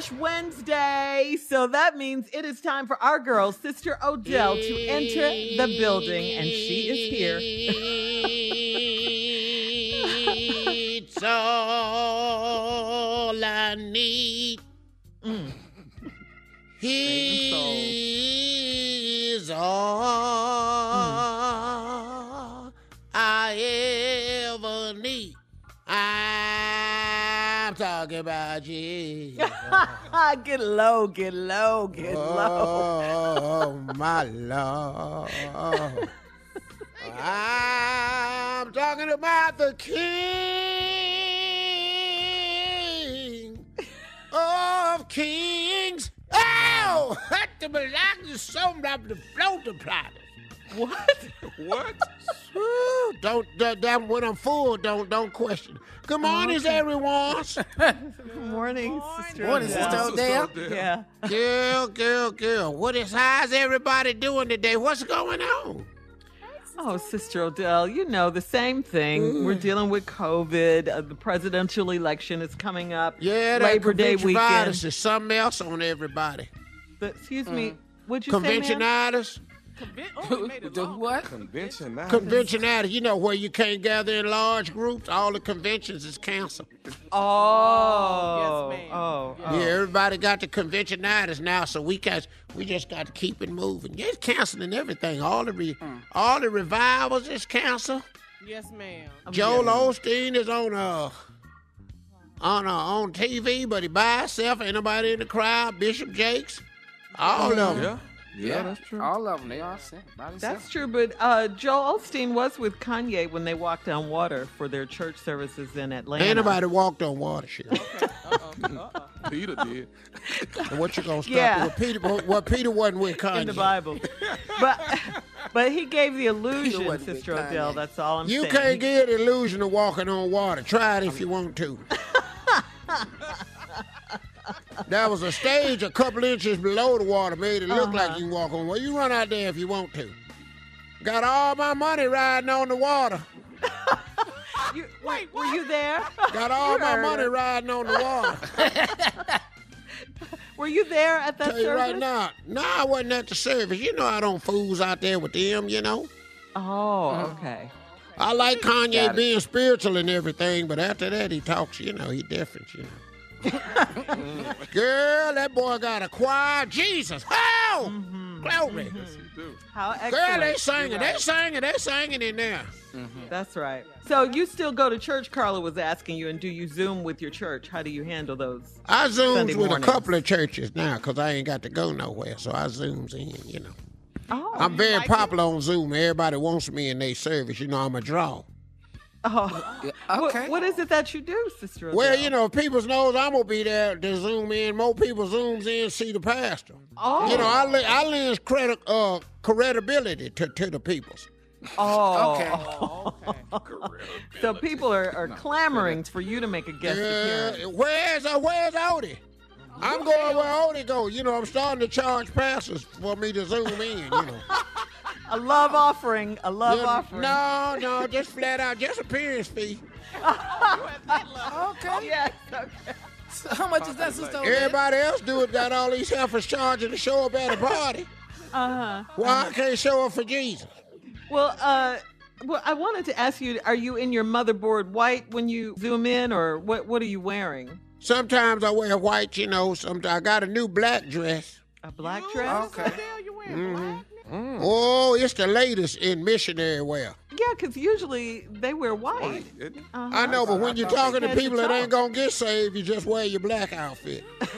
Crush Wednesday. So that means it is time for our girl, Sister Odell, to enter the building, and she is here. it's all I need. Mm. He's all mm. I ever need. I'm talking about get low, get low, get oh, low. Oh, oh my Lord. I'm talking about the King of Kings. Oh, the belongs to some of the floater plotters. What? What? Don't that when I'm full, don't don't question. Good morning, okay. everyone. Good morning, sister. Morning, sister Odell. Yeah. Girl, girl, girl. What is how's everybody doing today? What's going on? Oh, Sister Odell, you know the same thing. Mm. We're dealing with COVID. Uh, the presidential election is coming up. Yeah, that Labor Day weekend. Virus is something else on everybody. But, excuse mm. me, would you conventionitis? say, Oh, the what? Convention You know where you can't gather in large groups. All the conventions is canceled. Oh, yes, ma'am. Oh, yeah. oh. Everybody got the conventionitis now, so we got we just got to keep it moving. Yeah, it's canceling everything. All the re, mm. all the revivals is canceled. Yes, ma'am. Joel Osteen is on uh on uh, on TV, but he by himself. Ain't nobody in the crowd. Bishop Jakes, all of them. Yeah. Yeah, that's true. All of them, they all sent. That's true, but uh, Joel Osteen was with Kanye when they walked on water for their church services in Atlanta. Ain't nobody walked on water, shit. Okay. Uh-uh. Uh-uh. Peter did. what you gonna stop? Yeah. Well, Peter, well, Peter wasn't with Kanye in the Bible, but but he gave the illusion, Sister Odell. That's all I'm you saying. You can't get the illusion of walking on water. Try it if you want to. There was a stage a couple inches below the water, made it look uh-huh. like you walk on. Well, you run out there if you want to. Got all my money riding on the water. you, wait, were you there? Got all my money it. riding on the water. were you there at that Tell service? You right now, no, I wasn't at the service. You know I don't fools out there with them, you know. Oh, okay. I like Kanye being spiritual and everything, but after that he talks, you know, he different, you know. Girl, that boy got a choir. Jesus, how? Mm-hmm. Glory. Mm-hmm. How Girl, excellent. they singing, You're they singing, they singing in there. That's right. So you still go to church? Carla was asking you, and do you Zoom with your church? How do you handle those? I zooms Sunday with mornings. a couple of churches now because I ain't got to go nowhere, so I zooms in. You know, Oh, I'm very popular on Zoom. Everybody wants me in their service. You know, I'm a draw. Oh. Yeah, What- okay. what is it that you do, Sister? Well, Odell? you know, if people knows I'm gonna be there to zoom in, more people zooms in see the pastor. Oh. You know, I le- I lends credit uh credibility to, to the peoples. Oh. Okay. So people are, are clamoring for you to make a guest appearance. Uh, where's uh, where's Odie? I'm going where Odie go. You know, I'm starting to charge pastors for me to zoom in. You know, A love offering. A love Yeah, offering. no, no, just flat out, just appearance fee. Okay. Yes. Okay. So how much is that, Sister Odell? Everybody else do it. Got all these heifers charging to show up at a party. Uh huh. Why I can't show up for Jesus? Well, uh, well, I wanted to ask you: Are you in your motherboard white when you zoom in, or what? What are you wearing? Sometimes I wear white, you know. Sometimes I got a new black dress. A black dress? Okay. What the hell Mm-hmm. Mm. Oh, it's the latest in missionary wear. Yeah, because usually they wear white. Uh-huh. I know, but when you're talking to Head to people that ain't gonna get saved, you just wear your black outfit.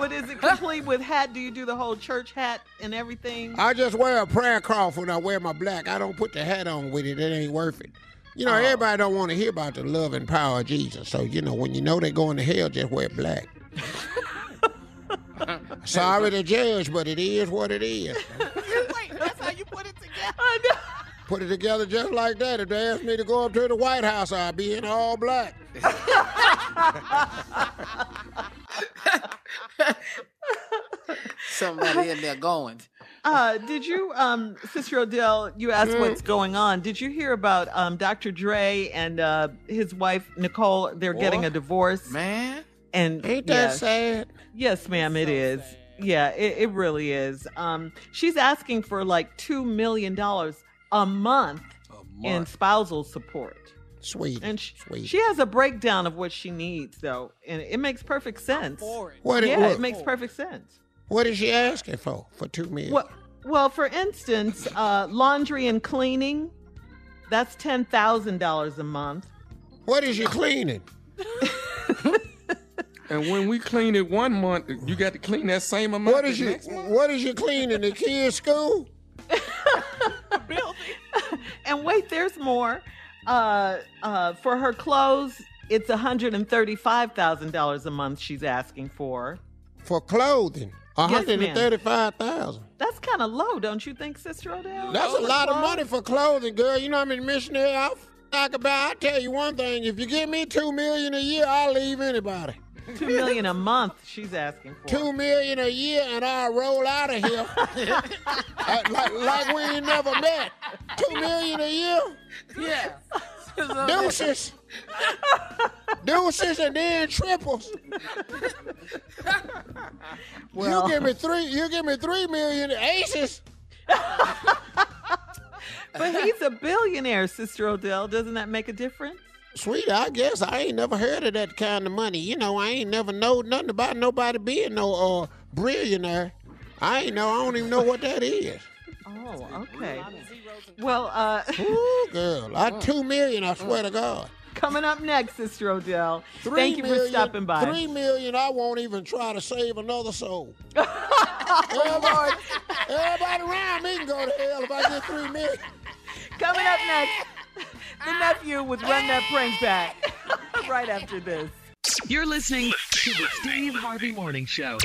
But is it complete with hat? Do you do the whole church hat and everything? I just wear a prayer cloth when I wear my black. I don't put the hat on with it. It ain't worth it. You know, everybody don't want to hear about the love and power of Jesus. So, you know, when you know they're going to hell, just wear black. Sorry to judge, but it is what it is. Wait, that's how you put it together. I know. Put it together just like that. If they ask me to go up to the White House, I'll be in all black. Somebody in there going. Uh, did you, um, Sister Odell? You asked what's going on. Did you hear about um, Dr. Dre and uh, his wife Nicole? They're getting a divorce, Man. And Ain't that yes, sad? yes, ma'am, it is. Yeah, it, it really is. Um, she's asking for like two million dollars a month in spousal support. Sweet. And she, Sweet. she has a breakdown of what she needs, though, and it makes perfect sense. what, Yeah, what, it makes perfect sense. what is she asking for? For two million? Well, well, for instance, uh, laundry and cleaning, that's ten thousand dollars a month. What is you cleaning? And when we clean it one month, you got to clean that same amount. What the you? What is you cleaning? The kids' school? building. And wait, there's more. Uh, uh, for her clothes, it's one hundred and thirty-five thousand dollars a month. She's asking for. For clothing. A Yes, hundred ma'am. and thirty-five thousand. That's kind of low, don't you think, Sister Odell? That's a For lot of money for clothing, girl. You know how many missionary outfits I could buy? I tell you one thing: if you give me two million a year, I'll leave anybody. Two million a month. She's asking for. Two million a year, and I'll roll out of here Uh, like, like we ain't never met. Two million a year, Yeah. deuces, deuces, and then triples. Well- you give me three. You give me three million aces. But he's a billionaire, Sister Odell. Doesn't that make a difference? Sweet, I guess I ain't never heard of that kind of money. You know, I ain't never know nothing about nobody being no uh billionaire. I ain't know. I don't even know what that is. Oh, okay. Well, uh, Ooh, girl, I two million. I swear to God. coming up next, Sister Odell. Three Thank you for stopping by. Three million. I won't even try to save another soul. everybody, everybody around me can go to hell if I get three million. Coming up next, the nephew with Run That Prank Back. right after this. You're listening to the Steve Harvey Morning Show.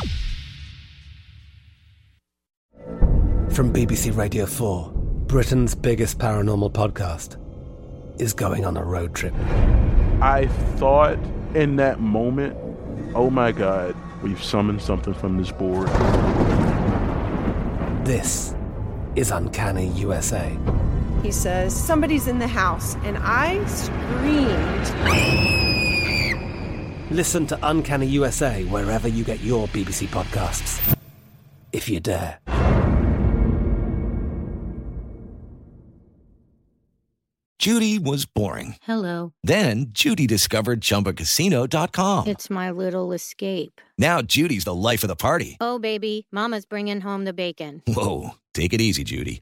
From BBC Radio 4, Britain's biggest paranormal podcast is going on a road trip. I thought in that moment, oh my God, we've summoned something from this board. This is Uncanny USA. He says, Somebody's in the house. And I screamed. Listen to Uncanny USA wherever you get your BBC podcasts, if you dare. Judy was boring. Hello. Then Judy discovered ChumbaCasino.com. It's my little escape. Now Judy's the life of the party. Oh, baby, Mama's bringing home the bacon. Whoa, take it easy, Judy.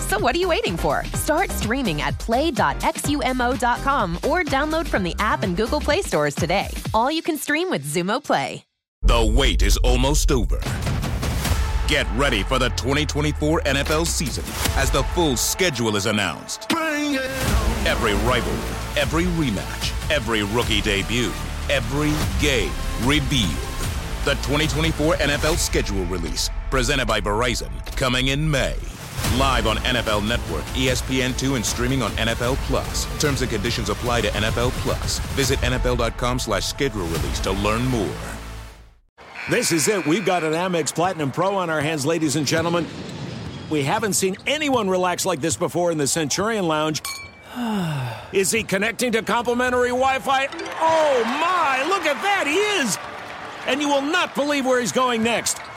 So what are you waiting for? Start streaming at play.xumo.com or download from the app and Google Play stores today. All you can stream with Xumo Play. The wait is almost over. Get ready for the 2024 NFL season as the full schedule is announced. Every rivalry, every rematch, every rookie debut, every game revealed. The 2024 NFL schedule release, presented by Verizon, coming in May. Live on NFL Network, E ESPN2, and streaming on NFL Plus. Terms and conditions apply to NFL Plus. Visit NFL.com slash schedule release to learn more. This is it. We've got an Amex Platinum Pro on our hands, ladies and gentlemen. We haven't seen anyone relax like this before in the Centurion Lounge. Is he connecting to complimentary Wi Fi? Oh my, look at that, he is! And you will not believe where he's going next.